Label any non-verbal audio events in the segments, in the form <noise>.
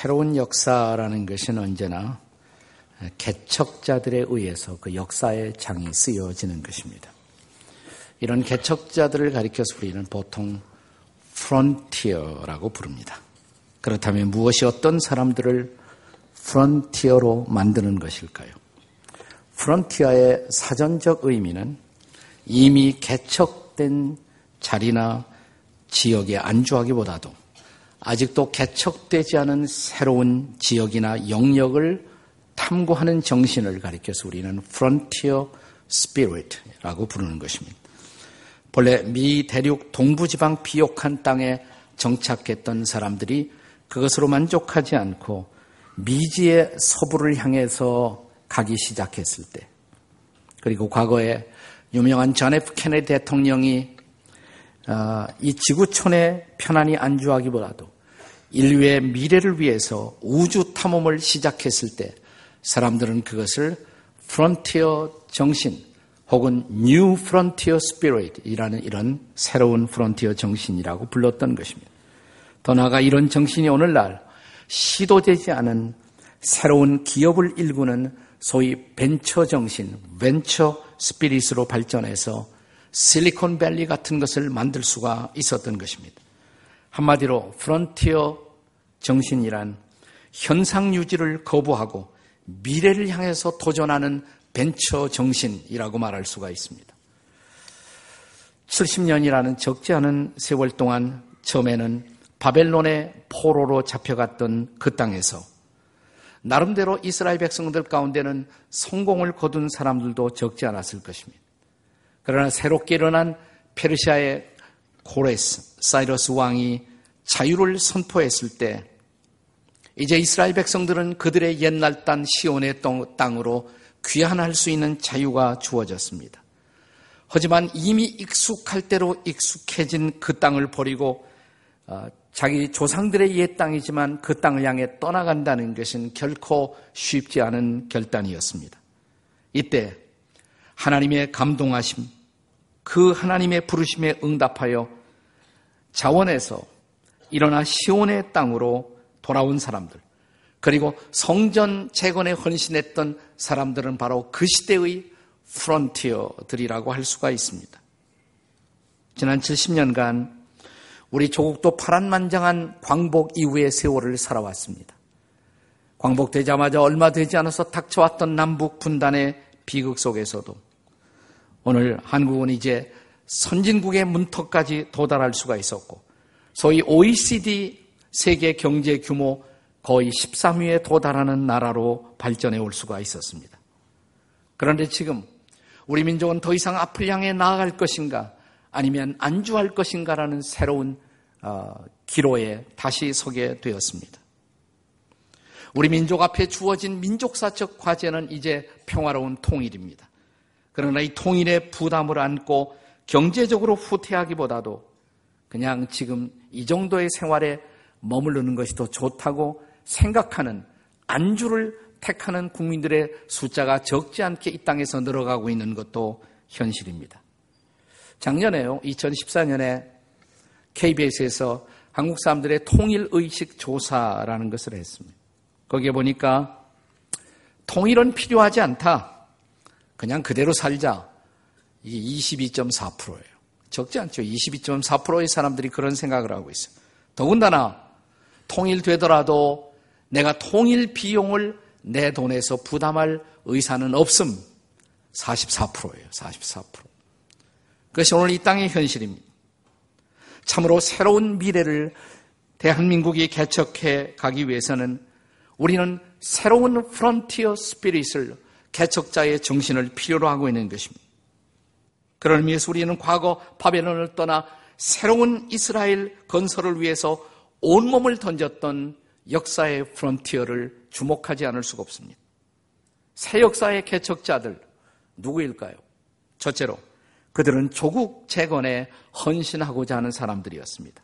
새로운 역사라는 것은 언제나 개척자들에 의해서 그 역사의 장이 쓰여지는 것입니다. 이런 개척자들을 가리켜서 우리는 보통 frontier라고 부릅니다. 그렇다면 무엇이 어떤 사람들을 frontier로 만드는 것일까요? frontier의 사전적 의미는 이미 개척된 자리나 지역에 안주하기보다도 아직도 개척되지 않은 새로운 지역이나 영역을 탐구하는 정신을 가리켜서 우리는 frontier spirit라고 부르는 것입니다. 본래 미 대륙 동부지방 비옥한 땅에 정착했던 사람들이 그것으로 만족하지 않고 미지의 서부를 향해서 가기 시작했을 때, 그리고 과거에 유명한 존 F 케네디 대통령이 아, 이 지구촌에 편안히 안주하기보다도 인류의 미래를 위해서 우주 탐험을 시작했을 때 사람들은 그것을 프론티어 정신 혹은 New Frontier Spirit이라는 이런 새로운 프론티어 정신이라고 불렀던 것입니다. 더 나아가 이런 정신이 오늘날 시도되지 않은 새로운 기업을 일구는 소위 벤처 정신, venture spirit으로 발전해서 실리콘밸리 같은 것을 만들 수가 있었던 것입니다. 한마디로 프론티어 정신이란 현상 유지를 거부하고 미래를 향해서 도전하는 벤처 정신이라고 말할 수가 있습니다. 70년이라는 적지 않은 세월 동안 처음에는 바벨론의 포로로 잡혀갔던 그 땅에서 나름대로 이스라엘 백성들 가운데는 성공을 거둔 사람들도 적지 않았을 것입니다. 그러나 새롭게 일어난 페르시아의 고레스, 사이러스 왕이 자유를 선포했을 때 이제 이스라엘 백성들은 그들의 옛날 땅 시온의 땅으로 귀환할 수 있는 자유가 주어졌습니다. 하지만 이미 익숙할 대로 익숙해진 그 땅을 버리고 어, 자기 조상들의 옛 땅이지만 그 땅을 향해 떠나간다는 것은 결코 쉽지 않은 결단이었습니다. 이때 하나님의 감동하심, 그 하나님의 부르심에 응답하여 자원에서 일어나 시온의 땅으로 돌아온 사람들, 그리고 성전 재건에 헌신했던 사람들은 바로 그 시대의 프론티어들이라고 할 수가 있습니다. 지난 70년간 우리 조국도 파란만장한 광복 이후의 세월을 살아왔습니다. 광복되자마자 얼마 되지 않아서 닥쳐왔던 남북 분단의 비극 속에서도 오늘 한국은 이제 선진국의 문턱까지 도달할 수가 있었고 소위 OECD 세계 경제 규모 거의 13위에 도달하는 나라로 발전해 올 수가 있었습니다. 그런데 지금 우리 민족은 더 이상 앞을 향해 나아갈 것인가 아니면 안주할 것인가라는 새로운 어, 기로에 다시 서게 되었습니다. 우리 민족 앞에 주어진 민족사적 과제는 이제 평화로운 통일입니다. 그러나 이 통일의 부담을 안고 경제적으로 후퇴하기보다도 그냥 지금 이 정도의 생활에 머무르는 것이 더 좋다고 생각하는 안주를 택하는 국민들의 숫자가 적지 않게 이 땅에서 늘어가고 있는 것도 현실입니다. 작년에요, 2014년에 KBS에서 한국 사람들의 통일 의식 조사라는 것을 했습니다. 거기에 보니까 통일은 필요하지 않다. 그냥 그대로 살자. 이게 22.4%예요. 적지 않죠. 22.4%의 사람들이 그런 생각을 하고 있어요. 더군다나 통일되더라도 내가 통일 비용을 내 돈에서 부담할 의사는 없음. 44%예요. 44%. 그것이 오늘 이 땅의 현실입니다. 참으로 새로운 미래를 대한민국이 개척해 가기 위해서는 우리는 새로운 frontier spirit을 개척자의 정신을 필요로 하고 있는 것입니다. 그런 의미에서 우리는 과거 바벨론을 떠나 새로운 이스라엘 건설을 위해서 온몸을 던졌던 역사의 frontier를 주목하지 않을 수가 없습니다. 새 역사의 개척자들 누구일까요? 첫째로 그들은 조국 재건에 헌신하고자 하는 사람들이었습니다.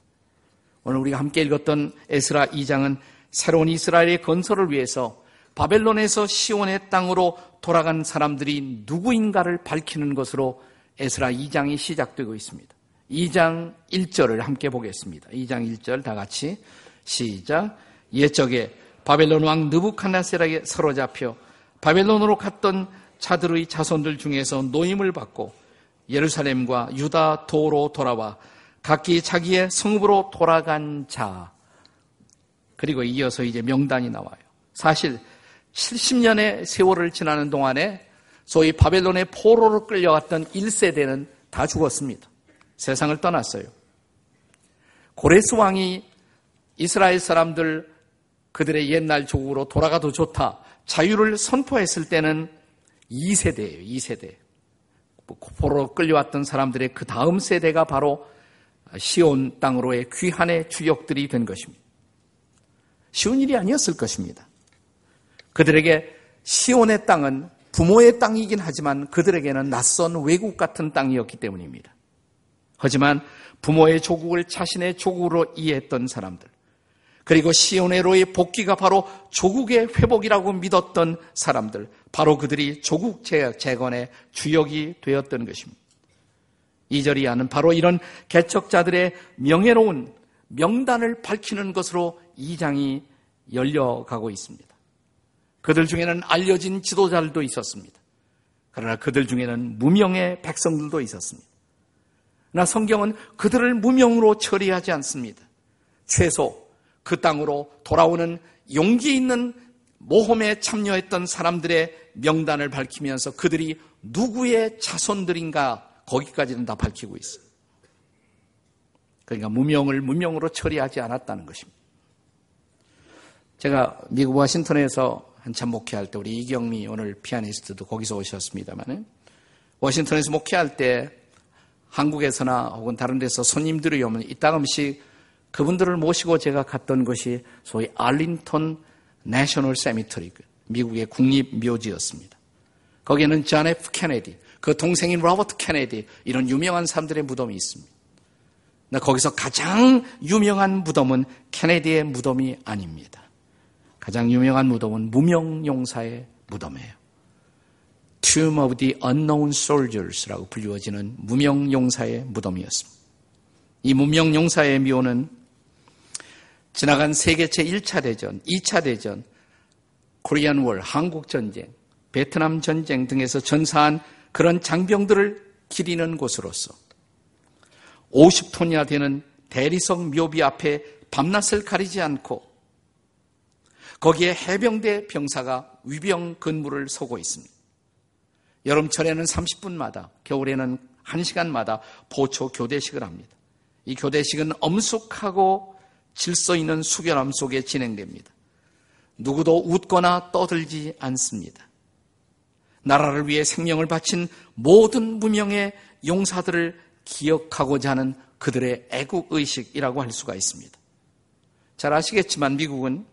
오늘 우리가 함께 읽었던 에스라 2장은 새로운 이스라엘의 건설을 위해서 바벨론에서 시온의 땅으로 돌아간 사람들이 누구인가를 밝히는 것으로 에스라 2장이 시작되고 있습니다. 2장 1절을 함께 보겠습니다. 2장 1절 다 같이 시작. 옛적에 바벨론 왕 느부칸나세락에 사로잡혀 바벨론으로 갔던 자들의 자손들 중에서 노임을 받고 예루살렘과 유다 도로 돌아와 각기 자기의 성읍으로 돌아간 자 그리고 이어서 이제 명단이 나와요. 사실 70년의 세월을 지나는 동안에 소위 바벨론의 포로로 끌려왔던 1세대는 다 죽었습니다. 세상을 떠났어요. 고레스 왕이 이스라엘 사람들 그들의 옛날 조국으로 돌아가도 좋다. 자유를 선포했을 때는 2세대예요. 2세대. 포로로 끌려왔던 사람들의 그 다음 세대가 바로 시온 땅으로의 귀한의 주역들이 된 것입니다. 쉬운 일이 아니었을 것입니다. 그들에게 시온의 땅은 부모의 땅이긴 하지만 그들에게는 낯선 외국 같은 땅이었기 때문입니다. 하지만 부모의 조국을 자신의 조국으로 이해했던 사람들, 그리고 시온의로의 복귀가 바로 조국의 회복이라고 믿었던 사람들, 바로 그들이 조국 재건의 주역이 되었던 것입니다. 이절이 하는 바로 이런 개척자들의 명예로운 명단을 밝히는 것으로 이 장이 열려가고 있습니다. 그들 중에는 알려진 지도자들도 있었습니다. 그러나 그들 중에는 무명의 백성들도 있었습니다. 그러나 성경은 그들을 무명으로 처리하지 않습니다. 최소 그 땅으로 돌아오는 용기 있는 모험에 참여했던 사람들의 명단을 밝히면서 그들이 누구의 자손들인가 거기까지는 다 밝히고 있어요. 그러니까 무명을 무명으로 처리하지 않았다는 것입니다. 제가 미국 워싱턴에서 한참 목회할 때 우리 이경미 오늘 피아니스트도 거기서 오셨습니다만은 워싱턴에서 목회할 때 한국에서나 혹은 다른 데서 손님들이 오면 이따금씩 그분들을 모시고 제가 갔던 것이 소위 Arlington National Cemetery 미국의 국립 묘지였습니다. 거기에는 존 F 케네디, 그 동생인 로버트 케네디 이런 유명한 사람들의 무덤이 있습니다. 거기서 가장 유명한 무덤은 케네디의 무덤이 아닙니다. 가장 유명한 무덤은 무명용사의 무덤이에요. Tomb of the Unknown Soldiers라고 불리워지는 무명용사의 무덤이었습니다. 이 무명용사의 묘는 지나간 세계체 1차 대전, 2차 대전, 코리안 월, 한국 전쟁, 베트남 전쟁 등에서 전사한 그런 장병들을 기리는 곳으로서 50톤이나 되는 대리석 묘비 앞에 밤낮을 가리지 않고 거기에 해병대 병사가 위병 근무를 서고 있습니다. 여름철에는 30분마다, 겨울에는 1시간마다 보초 교대식을 합니다. 이 교대식은 엄숙하고 질서 있는 수결함 속에 진행됩니다. 누구도 웃거나 떠들지 않습니다. 나라를 위해 생명을 바친 모든 무명의 용사들을 기억하고자 하는 그들의 애국의식이라고 할 수가 있습니다. 잘 아시겠지만 미국은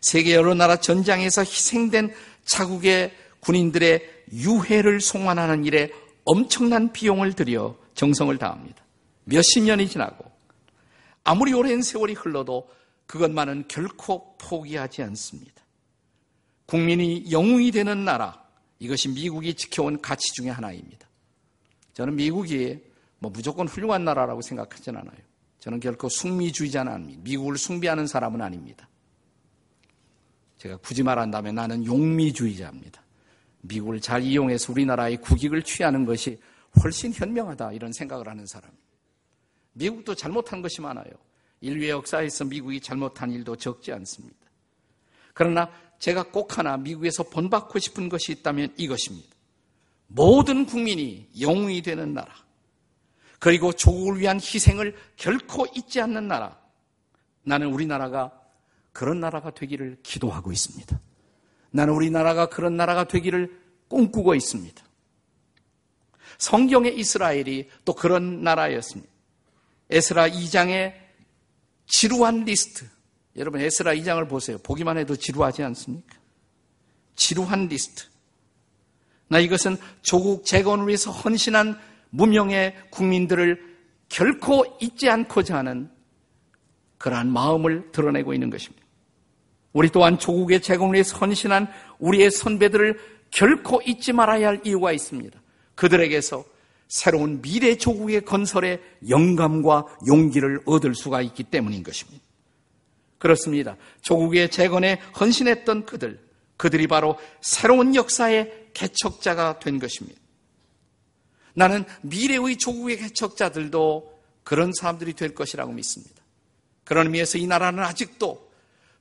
세계 여러 나라 전장에서 희생된 자국의 군인들의 유해를 송환하는 일에 엄청난 비용을 들여 정성을 다합니다. 몇십 년이 지나고 아무리 오랜 세월이 흘러도 그것만은 결코 포기하지 않습니다. 국민이 영웅이 되는 나라, 이것이 미국이 지켜온 가치 중의 하나입니다. 저는 미국이 뭐 무조건 훌륭한 나라라고 생각하진 않아요. 저는 결코 숭미주의자는 아닙니다. 미국을 숭배하는 사람은 아닙니다. 제가 굳이 말한다면 나는 용미주의자입니다. 미국을 잘 이용해서 우리나라의 국익을 취하는 것이 훨씬 현명하다 이런 생각을 하는 사람. 미국도 잘못한 것이 많아요. 인류의 역사에서 미국이 잘못한 일도 적지 않습니다. 그러나 제가 꼭 하나 미국에서 본받고 싶은 것이 있다면 이것입니다. 모든 국민이 영웅이 되는 나라. 그리고 조국을 위한 희생을 결코 잊지 않는 나라. 나는 우리나라가 그런 나라가 되기를 기도하고 있습니다. 나는 우리나라가 그런 나라가 되기를 꿈꾸고 있습니다. 성경의 이스라엘이 또 그런 나라였습니다. 에스라 2장의 지루한 리스트. 여러분 에스라 2장을 보세요. 보기만 해도 지루하지 않습니까? 지루한 리스트. 나 이것은 조국 재건을 위해서 헌신한 무명의 국민들을 결코 잊지 않고자 하는 그러한 마음을 드러내고 있는 것입니다. 우리 또한 조국의 위해 선신한 우리의 선배들을 결코 잊지 말아야 할 이유가 있습니다. 그들에게서 새로운 미래 조국의 건설에 영감과 용기를 얻을 수가 있기 때문인 것입니다. 그렇습니다. 조국의 재건에 헌신했던 그들, 그들이 바로 새로운 역사의 개척자가 된 것입니다. 나는 미래의 조국의 개척자들도 그런 사람들이 될 것이라고 믿습니다. 그런 의미에서 이 나라는 아직도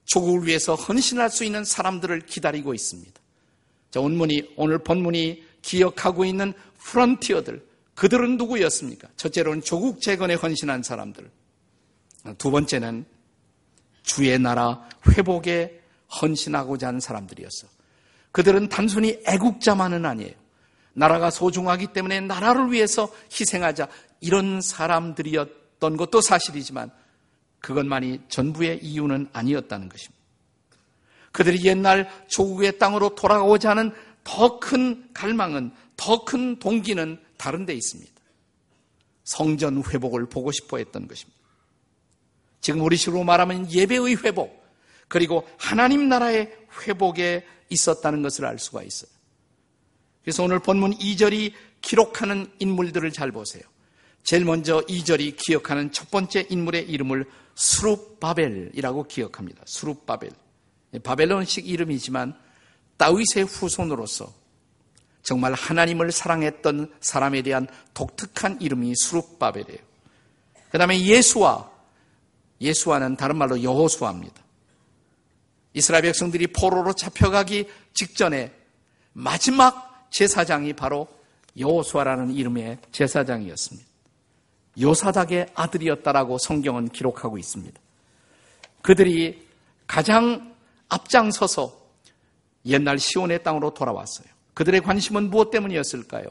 조국을 위해서 헌신할 수 있는 사람들을 기다리고 있습니다. 자, 본문이, 오늘 본문이 기억하고 있는 프런티어들, 그들은 누구였습니까? 첫째로는 조국 재건에 헌신한 사람들. 두 번째는 주의 나라 회복에 헌신하고자 하는 사람들이었어. 그들은 단순히 애국자만은 아니에요. 나라가 소중하기 때문에 나라를 위해서 희생하자 이런 사람들이었던 것도 사실이지만 그것만이 전부의 이유는 아니었다는 것입니다. 그들이 옛날 조국의 땅으로 돌아가고자 하는 더 큰 갈망은 더 큰 동기는 다른 데 있습니다. 성전 회복을 보고 싶어 했던 것입니다. 지금 우리식으로 말하면 예배의 회복, 그리고 하나님 나라의 회복에 있었다는 것을 알 수가 있어요. 그래서 오늘 본문 2절이 기록하는 인물들을 잘 보세요. 제일 먼저 2절이 기억하는 첫 번째 인물의 이름을 수룹바벨이라고 기억합니다. 수룹바벨. 바벨론식 이름이지만 다윗의 후손으로서 정말 하나님을 사랑했던 사람에 대한 독특한 이름이 수룹바벨이에요. 그 다음에 예수와, 예수와는 다른 말로 여호수아입니다. 이스라엘 백성들이 포로로 잡혀가기 직전에 마지막 제사장이 바로 여호수아라는 이름의 제사장이었습니다. 요사닥의 아들이었다라고 성경은 기록하고 있습니다. 그들이 가장 앞장서서 옛날 시온의 땅으로 돌아왔어요. 그들의 관심은 무엇 때문이었을까요?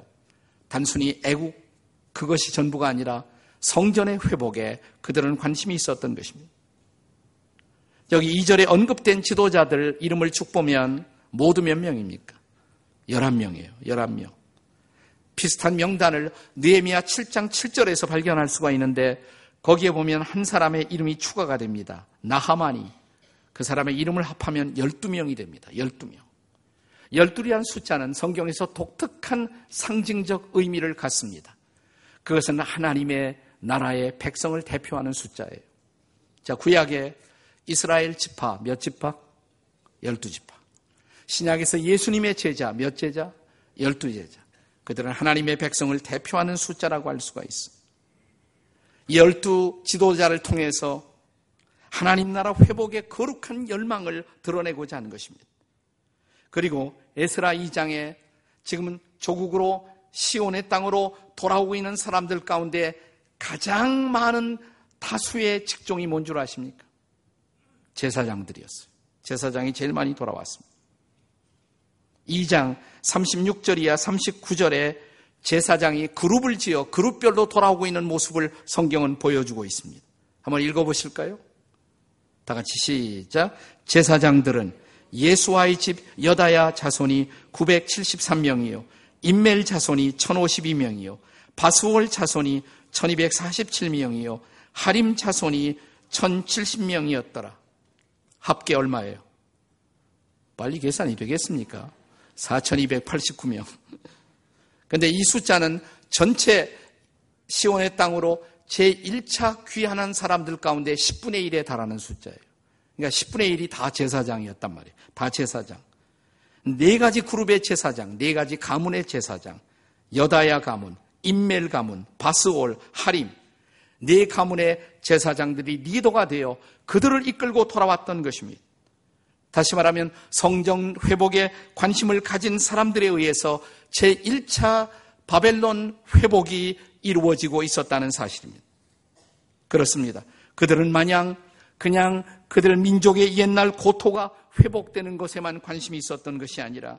단순히 애국 그것이 전부가 아니라 성전의 회복에 그들은 관심이 있었던 것입니다. 여기 2절에 언급된 지도자들 이름을 쭉 보면 모두 몇 명입니까? 11명이에요. 11명. 비슷한 명단을 느헤미야 7장 7절에서 발견할 수가 있는데 거기에 보면 한 사람의 이름이 추가가 됩니다. 나하마니. 그 사람의 이름을 합하면 12명이 됩니다. 12명. 12이라는 숫자는 성경에서 독특한 상징적 의미를 갖습니다. 그것은 하나님의 나라의 백성을 대표하는 숫자예요. 자, 구약에 이스라엘 지파 몇 지파? 열두 지파. 신약에서 예수님의 제자 몇 제자? 열두 제자. 그들은 하나님의 백성을 대표하는 숫자라고 할 수가 있어. 열두 지도자를 통해서 하나님 나라 회복의 거룩한 열망을 드러내고자 하는 것입니다. 그리고 에스라 2장에 지금은 조국으로 시온의 땅으로 돌아오고 있는 사람들 가운데 가장 많은 다수의 직종이 뭔 줄 아십니까? 제사장들이었어요. 제사장이 제일 많이 돌아왔습니다. 2장 36절 이야 39절에 제사장이 그룹을 지어 그룹별로 돌아오고 있는 모습을 성경은 보여주고 있습니다. 한번 읽어보실까요? 다 같이 시작. 제사장들은 예수와의 집 여다야 자손이 973명이요. 인멜 자손이 1052명이요. 바수월 자손이 1247명이요. 하림 자손이 1070명이었더라. 합계 얼마예요? 빨리 계산이 되겠습니까? 4,289명. 근데 이 숫자는 전체 시온의 땅으로 제1차 귀환한 사람들 가운데 10분의 1에 달하는 숫자예요. 그러니까 10분의 1이 다 제사장이었단 말이에요. 다 제사장. 네 가지 그룹의 제사장, 네 가지 가문의 제사장, 여다야 가문, 인멜 가문, 바스올, 하림, 네 가문의 제사장들이 리더가 되어 그들을 이끌고 돌아왔던 것입니다. 다시 말하면 성정 회복에 관심을 가진 사람들에 의해서 제1차 바벨론 회복이 이루어지고 있었다는 사실입니다. 그렇습니다. 그들은 마냥 그냥 그들 민족의 옛날 고토가 회복되는 것에만 관심이 있었던 것이 아니라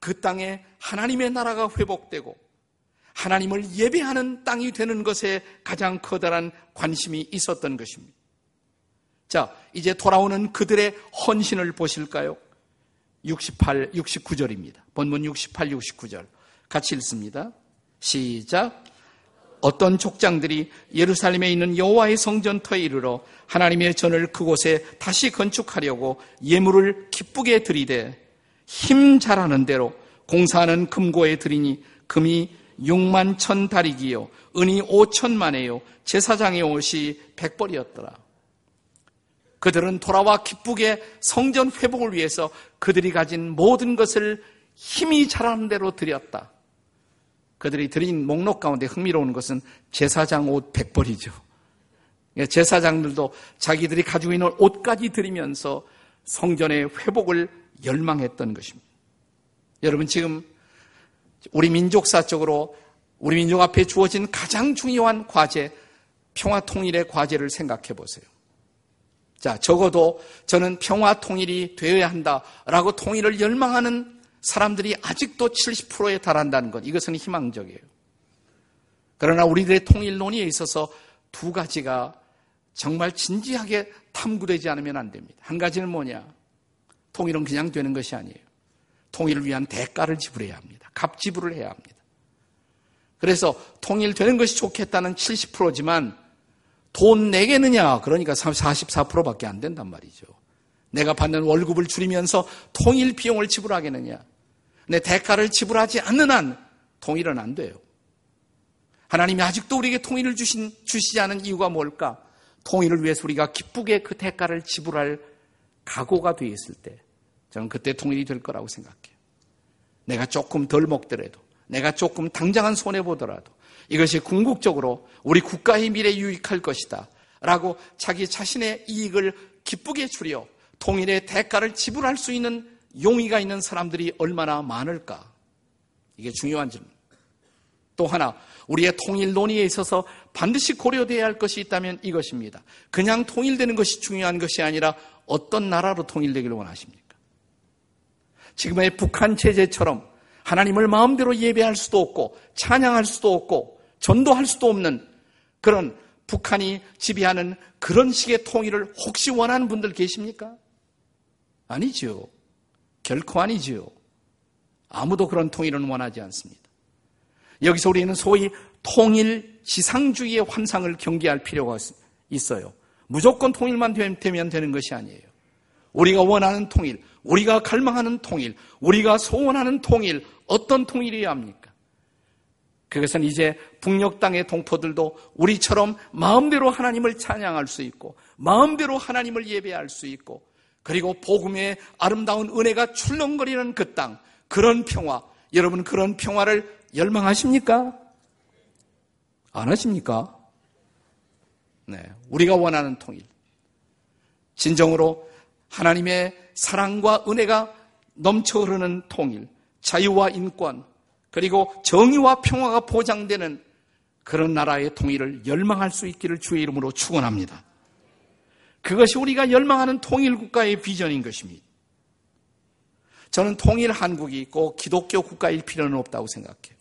그 땅에 하나님의 나라가 회복되고 하나님을 예배하는 땅이 되는 것에 가장 커다란 관심이 있었던 것입니다. 자, 이제 돌아오는 그들의 헌신을 보실까요? 68, 69절입니다. 본문 68, 69절. 같이 읽습니다. 시작. 어떤 족장들이 예루살렘에 있는 여호와의 성전터에 이르러 하나님의 전을 그곳에 다시 건축하려고 예물을 기쁘게 드리되 힘 잘하는 대로 공사하는 금고에 드리니 금이 6만 천 다리기요 은이 5천만에요 제사장의 옷이 백벌이었더라. 그들은 돌아와 기쁘게 성전 회복을 위해서 그들이 가진 모든 것을 힘이 자라는 대로 드렸다. 그들이 드린 목록 가운데 흥미로운 것은 제사장 옷 백벌이죠. 예, 제사장들도 자기들이 가지고 있는 옷까지 드리면서 성전의 회복을 열망했던 것입니다. 여러분 지금 우리 민족사적으로 우리 민족 앞에 주어진 가장 중요한 과제, 평화 통일의 과제를 생각해 보세요. 자, 적어도 저는 평화 통일이 되어야 한다라고 통일을 열망하는 사람들이 아직도 70%에 달한다는 것, 이것은 희망적이에요. 그러나 우리들의 통일 논의에 있어서 두 가지가 정말 진지하게 탐구되지 않으면 안 됩니다. 한 가지는 뭐냐? 통일은 그냥 되는 것이 아니에요. 통일을 위한 대가를 지불해야 합니다. 값 지불을 해야 합니다. 그래서 통일되는 것이 좋겠다는 70%지만 돈 내겠느냐? 그러니까 44%밖에 안 된단 말이죠. 내가 받는 월급을 줄이면서 통일 비용을 지불하겠느냐? 내 대가를 지불하지 않는 한 통일은 안 돼요. 하나님이 아직도 우리에게 통일을 주신, 주시지 않은 이유가 뭘까? 통일을 위해서 우리가 기쁘게 그 대가를 지불할 각오가 되어 있을 때 저는 그때 통일이 될 거라고 생각해요. 내가 조금 덜 먹더라도 내가 조금 당장은 손해보더라도 이것이 궁극적으로 우리 국가의 미래에 유익할 것이다. 라고 자기 자신의 이익을 기쁘게 줄여 통일의 대가를 지불할 수 있는 용의가 있는 사람들이 얼마나 많을까? 이게 중요한 질문. 또 하나, 우리의 통일 논의에 있어서 반드시 고려되어야 할 것이 있다면 이것입니다. 그냥 통일되는 것이 중요한 것이 아니라 어떤 나라로 통일되기를 원하십니까? 지금의 북한 체제처럼 하나님을 마음대로 예배할 수도 없고 찬양할 수도 없고 전도할 수도 없는 그런 북한이 지배하는 그런 식의 통일을 혹시 원하는 분들 계십니까? 아니죠. 결코 아니죠. 아무도 그런 통일은 원하지 않습니다. 여기서 우리는 소위 통일 지상주의의 환상을 경계할 필요가 있어요. 무조건 통일만 되면 되는 것이 아니에요. 우리가 원하는 통일, 우리가 갈망하는 통일, 우리가 소원하는 통일, 어떤 통일이어야 합니까? 그것은 이제 북녘 땅의 동포들도 우리처럼 마음대로 하나님을 찬양할 수 있고, 마음대로 하나님을 예배할 수 있고, 그리고 복음의 아름다운 은혜가 출렁거리는 그 땅, 그런 평화, 여러분 그런 평화를 열망하십니까? 안 하십니까? 네. 우리가 원하는 통일. 진정으로 하나님의 사랑과 은혜가 넘쳐 흐르는 통일, 자유와 인권, 그리고 정의와 평화가 보장되는 그런 나라의 통일을 열망할 수 있기를 주의 이름으로 축원합니다. 그것이 우리가 열망하는 통일 국가의 비전인 것입니다. 저는 통일 한국이 꼭 기독교 국가일 필요는 없다고 생각해요.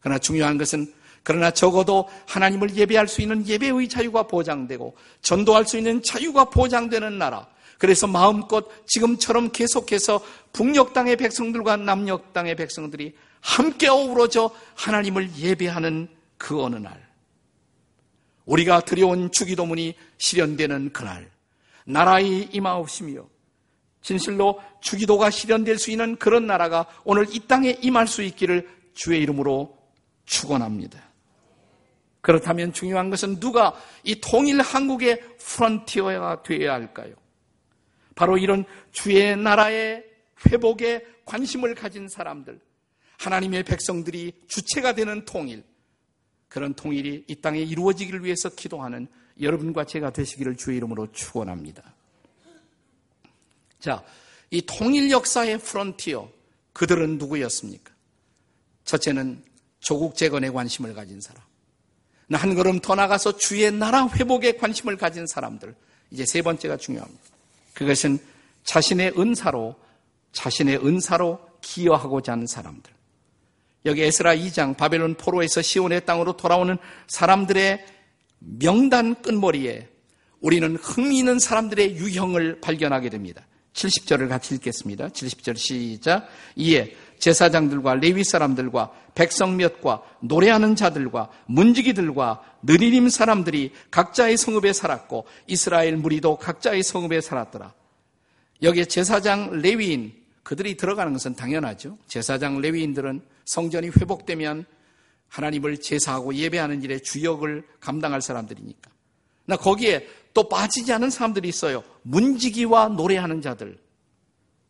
그러나 중요한 것은 그러나 적어도 하나님을 예배할 수 있는 예배의 자유가 보장되고 전도할 수 있는 자유가 보장되는 나라. 그래서 마음껏 지금처럼 계속해서 북녘 땅의 백성들과 남녘 땅의 백성들이 함께 어우러져 하나님을 예배하는 그 어느 날. 우리가 들여온 주기도문이 실현되는 그날. 나라의 임하옵시며 진실로 주기도가 실현될 수 있는 그런 나라가 오늘 이 땅에 임할 수 있기를 주의 이름으로 축원합니다. 그렇다면 중요한 것은 누가 이 통일 한국의 프런티어가 되어야 할까요? 바로 이런 주의 나라의 회복에 관심을 가진 사람들, 하나님의 백성들이 주체가 되는 통일, 그런 통일이 이 땅에 이루어지기를 위해서 기도하는 여러분과 제가 되시기를 주의 이름으로 축원합니다. 자, 이 통일 역사의 프론티어 그들은 누구였습니까? 첫째는 조국 재건에 관심을 가진 사람. 한 걸음 더 나가서 주의 나라 회복에 관심을 가진 사람들. 이제 세 번째가 중요합니다. 그것은 자신의 은사로 자신의 은사로 기여하고자 하는 사람들. 여기 에스라 2장 바벨론 포로에서 시온의 땅으로 돌아오는 사람들의 명단 끝머리에 우리는 흥미 있는 사람들의 유형을 발견하게 됩니다. 70절을 같이 읽겠습니다. 70절 시작. 이에 제사장들과 레위 사람들과 백성 몇과 노래하는 자들과 문지기들과 느리림 사람들이 각자의 성읍에 살았고 이스라엘 무리도 각자의 성읍에 살았더라. 여기에 제사장 레위인 그들이 들어가는 것은 당연하죠. 제사장 레위인들은 성전이 회복되면 하나님을 제사하고 예배하는 일에 주역을 감당할 사람들이니까. 나 거기에 또 빠지지 않은 사람들이 있어요. 문지기와 노래하는 자들.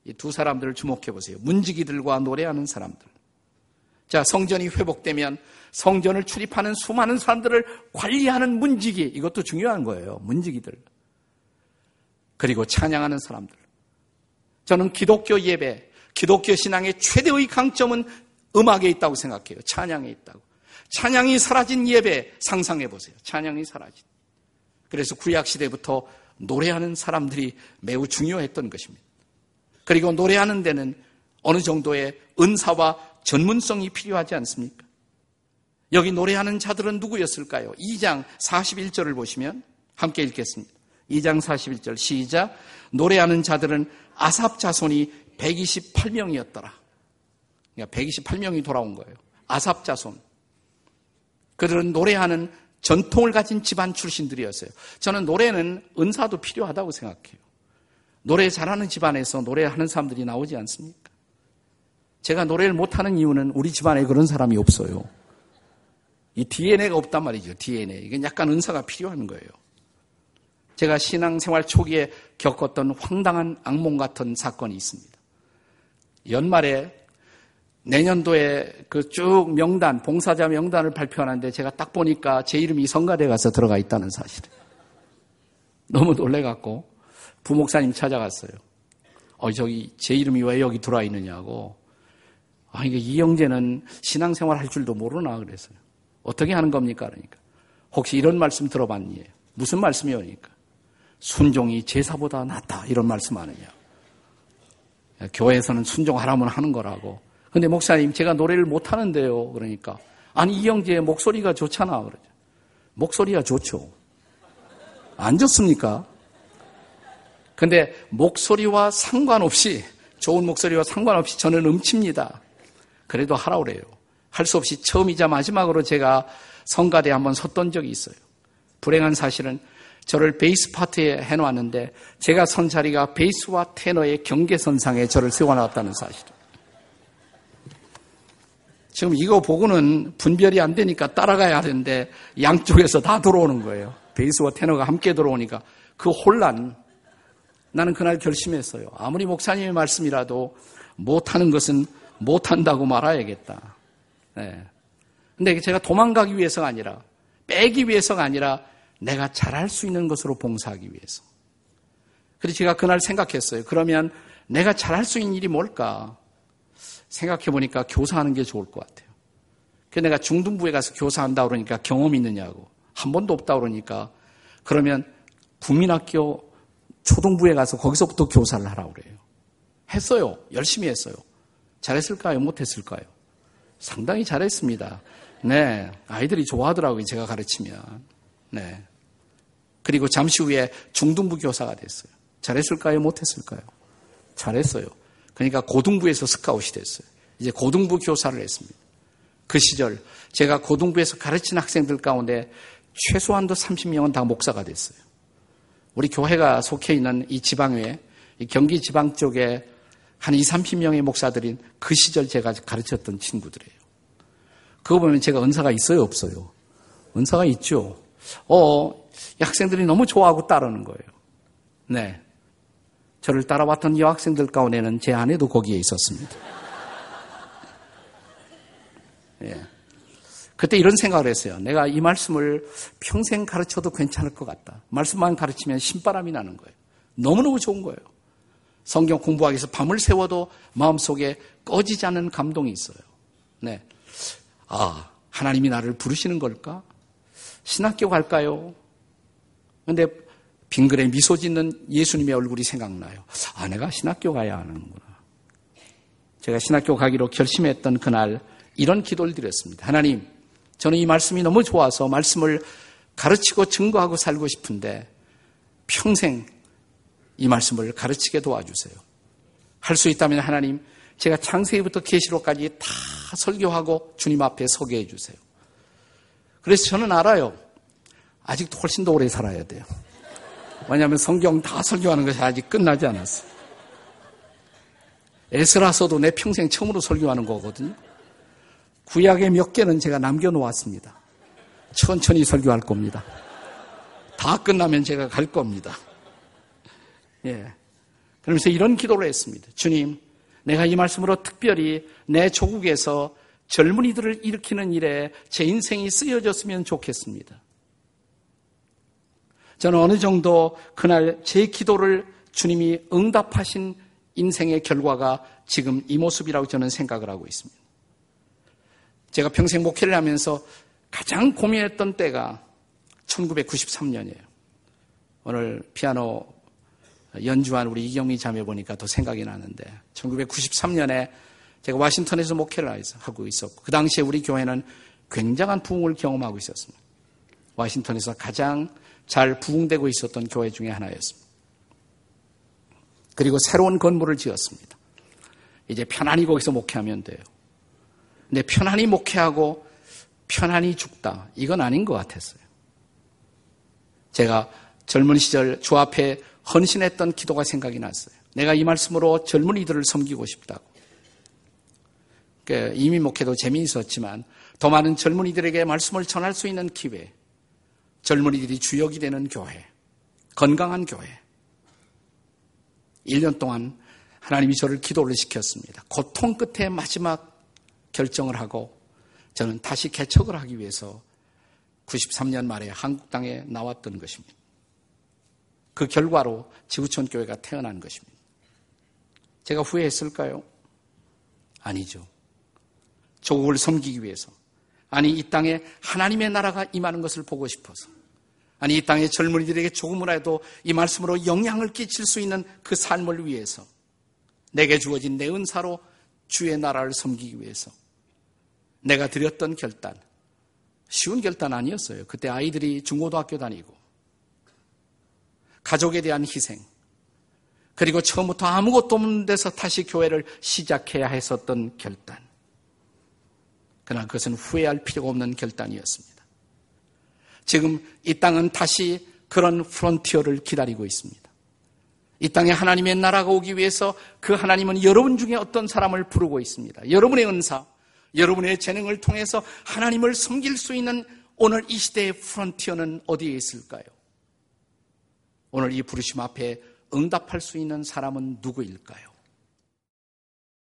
이 두 사람들을 주목해 보세요. 문지기들과 노래하는 사람들. 자, 성전이 회복되면 성전을 출입하는 수많은 사람들을 관리하는 문지기. 이것도 중요한 거예요. 문지기들. 그리고 찬양하는 사람들. 저는 기독교 예배, 기독교 신앙의 최대의 강점은 음악에 있다고 생각해요. 찬양에 있다고. 찬양이 사라진 예배 상상해 보세요. 찬양이 사라진. 그래서 구약 시대부터 노래하는 사람들이 매우 중요했던 것입니다. 그리고 노래하는 데는 어느 정도의 은사와 전문성이 필요하지 않습니까? 여기 노래하는 자들은 누구였을까요? 2장 41절을 보시면 함께 읽겠습니다. 2장 41절 시작. 노래하는 자들은 아삽 자손이 128명이었더라. 그러니까 128명이 돌아온 거예요. 아삽 자손. 그들은 노래하는 전통을 가진 집안 출신들이었어요. 저는 노래는 은사도 필요하다고 생각해요. 노래 잘하는 집안에서 노래하는 사람들이 나오지 않습니까? 제가 노래를 못하는 이유는 우리 집안에 그런 사람이 없어요. 이 DNA가 없단 말이죠. DNA. 이건 약간 은사가 필요한 거예요. 제가 신앙생활 초기에 겪었던 황당한 악몽 같은 사건이 있습니다. 연말에 내년도에 그 쭉 명단, 봉사자 명단을 발표하는데 제가 딱 보니까 제 이름이 성가대 가서 들어가 있다는 사실. 너무 놀래갖고 부목사님 찾아갔어요. 어, 저기 제 이름이 왜 여기 들어와 있느냐고. 아, 이게 이영재는 신앙생활 할 줄도 모르나 그랬어요. 어떻게 하는 겁니까? 그러니까. 혹시 이런 말씀 들어봤니? 무슨 말씀이요? 그러니까. 순종이 제사보다 낫다. 이런 말씀 아느냐. 교회에서는 순종하라면 하는 거라고. 근데 목사님, 제가 노래를 못 하는데요. 그러니까. 아니, 이영재의 목소리가 좋잖아. 그러죠. 목소리가 좋죠. 안 좋습니까? 근데 목소리와 상관없이, 좋은 목소리와 상관없이 저는 음칩니다. 그래도 하라 그래요. 할 수 없이 처음이자 마지막으로 제가 성가대에 한번 섰던 적이 있어요. 불행한 사실은 저를 베이스 파트에 해놓았는데 제가 선 자리가 베이스와 테너의 경계선상에 저를 세워놨다는 사실. 지금 이거 보고는 분별이 안 되니까 따라가야 하는데 양쪽에서 다 들어오는 거예요. 베이스와 테너가 함께 들어오니까 그 혼란. 나는 그날 결심했어요. 아무리 목사님의 말씀이라도 못하는 것은 못한다고 말아야겠다. 네. 근데 제가 도망가기 위해서가 아니라 빼기 위해서가 아니라 내가 잘할 수 있는 것으로 봉사하기 위해서. 그래서 제가 그날 생각했어요. 그러면 내가 잘할 수 있는 일이 뭘까? 생각해 보니까 교사하는 게 좋을 것 같아요. 그 내가 중등부에 가서 교사한다 그러니까 경험 있느냐고. 한 번도 없다 그러니까 그러면 국민학교 초등부에 가서 거기서부터 교사를 하라고 그래요. 했어요. 열심히 했어요. 잘했을까요? 못했을까요? 상당히 잘했습니다. 네. 아이들이 좋아하더라고요. 제가 가르치면. 네. 그리고 잠시 후에 중등부 교사가 됐어요. 잘했을까요? 못했을까요? 잘했어요. 그러니까 고등부에서 스카웃이 됐어요. 이제 고등부 교사를 했습니다. 그 시절 제가 고등부에서 가르친 학생들 가운데 최소한도 30명은 다 목사가 됐어요. 우리 교회가 속해 있는 이 지방에 이 경기 지방 쪽에 한 2, 30명의 목사들인 그 시절 제가 가르쳤던 친구들이에요. 그거 보면 제가 은사가 있어요, 없어요? 은사가 있죠. 어, 학생들이 너무 좋아하고 따르는 거예요. 네. 저를 따라왔던 여학생들 가운데는 제 아내도 거기에 있었습니다. <laughs> 예. 그때 이런 생각을 했어요. 내가 이 말씀을 평생 가르쳐도 괜찮을 것 같다. 말씀만 가르치면 신바람이 나는 거예요. 너무너무 좋은 거예요. 성경 공부하기 위해서 밤을 새워도 마음속에 꺼지지 않는 감동이 있어요. 네. 아, 하나님이 나를 부르시는 걸까? 신학교 갈까요? 근데 빙그레 미소 짓는 예수님의 얼굴이 생각나요. 아, 내가 신학교 가야 하는구나. 제가 신학교 가기로 결심했던 그날 이런 기도를 드렸습니다. 하나님, 저는 이 말씀이 너무 좋아서 말씀을 가르치고 증거하고 살고 싶은데 평생 이 말씀을 가르치게 도와주세요. 할 수 있다면 하나님, 제가 창세기부터 계시록까지 다 설교하고 주님 앞에 서게 해주세요. 그래서 저는 알아요. 아직도 훨씬 더 오래 살아야 돼요. 왜냐하면 성경 다 설교하는 것이 아직 끝나지 않았어요. 에스라서도 내 평생 처음으로 설교하는 거거든요. 구약의 몇 개는 제가 남겨놓았습니다. 천천히 설교할 겁니다. 다 끝나면 제가 갈 겁니다. 예. 그러면서 이런 기도를 했습니다. 주님, 내가 이 말씀으로 특별히 내 조국에서 젊은이들을 일으키는 일에 제 인생이 쓰여졌으면 좋겠습니다. 저는 어느 정도 그날 제 기도를 주님이 응답하신 인생의 결과가 지금 이 모습이라고 저는 생각을 하고 있습니다. 제가 평생 목회를 하면서 가장 고민했던 때가 1993년이에요. 오늘 피아노 연주한 우리 이경미 자매 보니까 더 생각이 나는데 1993년에 제가 와싱턴에서 목회를 하고 있었고 그 당시에 우리 교회는 굉장한 부흥을 경험하고 있었습니다. 와싱턴에서 가장 잘 부흥되고 있었던 교회 중에 하나였습니다. 그리고 새로운 건물을 지었습니다. 이제 편안히 거기서 목회하면 돼요. 근데 편안히 목회하고 편안히 죽다. 이건 아닌 것 같았어요. 제가 젊은 시절 주 앞에 헌신했던 기도가 생각이 났어요. 내가 이 말씀으로 젊은이들을 섬기고 싶다고. 그 이미 목회도 재미있었지만 더 많은 젊은이들에게 말씀을 전할 수 있는 기회, 젊은이들이 주역이 되는 교회, 건강한 교회. 1년 동안 하나님이 저를 기도를 시켰습니다. 고통 끝에 마지막 결정을 하고 저는 다시 개척을 하기 위해서 93년 말에 한국 땅에 나왔던 것입니다. 그 결과로 지구촌 교회가 태어난 것입니다. 제가 후회했을까요? 아니죠. 조국을 섬기기 위해서. 아니, 이 땅에 하나님의 나라가 임하는 것을 보고 싶어서. 아니, 이 땅의 젊은이들에게 조금이라도 이 말씀으로 영향을 끼칠 수 있는 그 삶을 위해서. 내게 주어진 내 은사로 주의 나라를 섬기기 위해서. 내가 드렸던 결단. 쉬운 결단 아니었어요. 그때 아이들이 중고등학교 다니고. 가족에 대한 희생. 그리고 처음부터 아무것도 없는 데서 다시 교회를 시작해야 했었던 결단. 그러나 그것은 후회할 필요가 없는 결단이었습니다. 지금 이 땅은 다시 그런 프론티어를 기다리고 있습니다. 이 땅에 하나님의 나라가 오기 위해서 그 하나님은 여러분 중에 어떤 사람을 부르고 있습니다. 여러분의 은사, 여러분의 재능을 통해서 하나님을 섬길 수 있는 오늘 이 시대의 프론티어는 어디에 있을까요? 오늘 이 부르심 앞에 응답할 수 있는 사람은 누구일까요?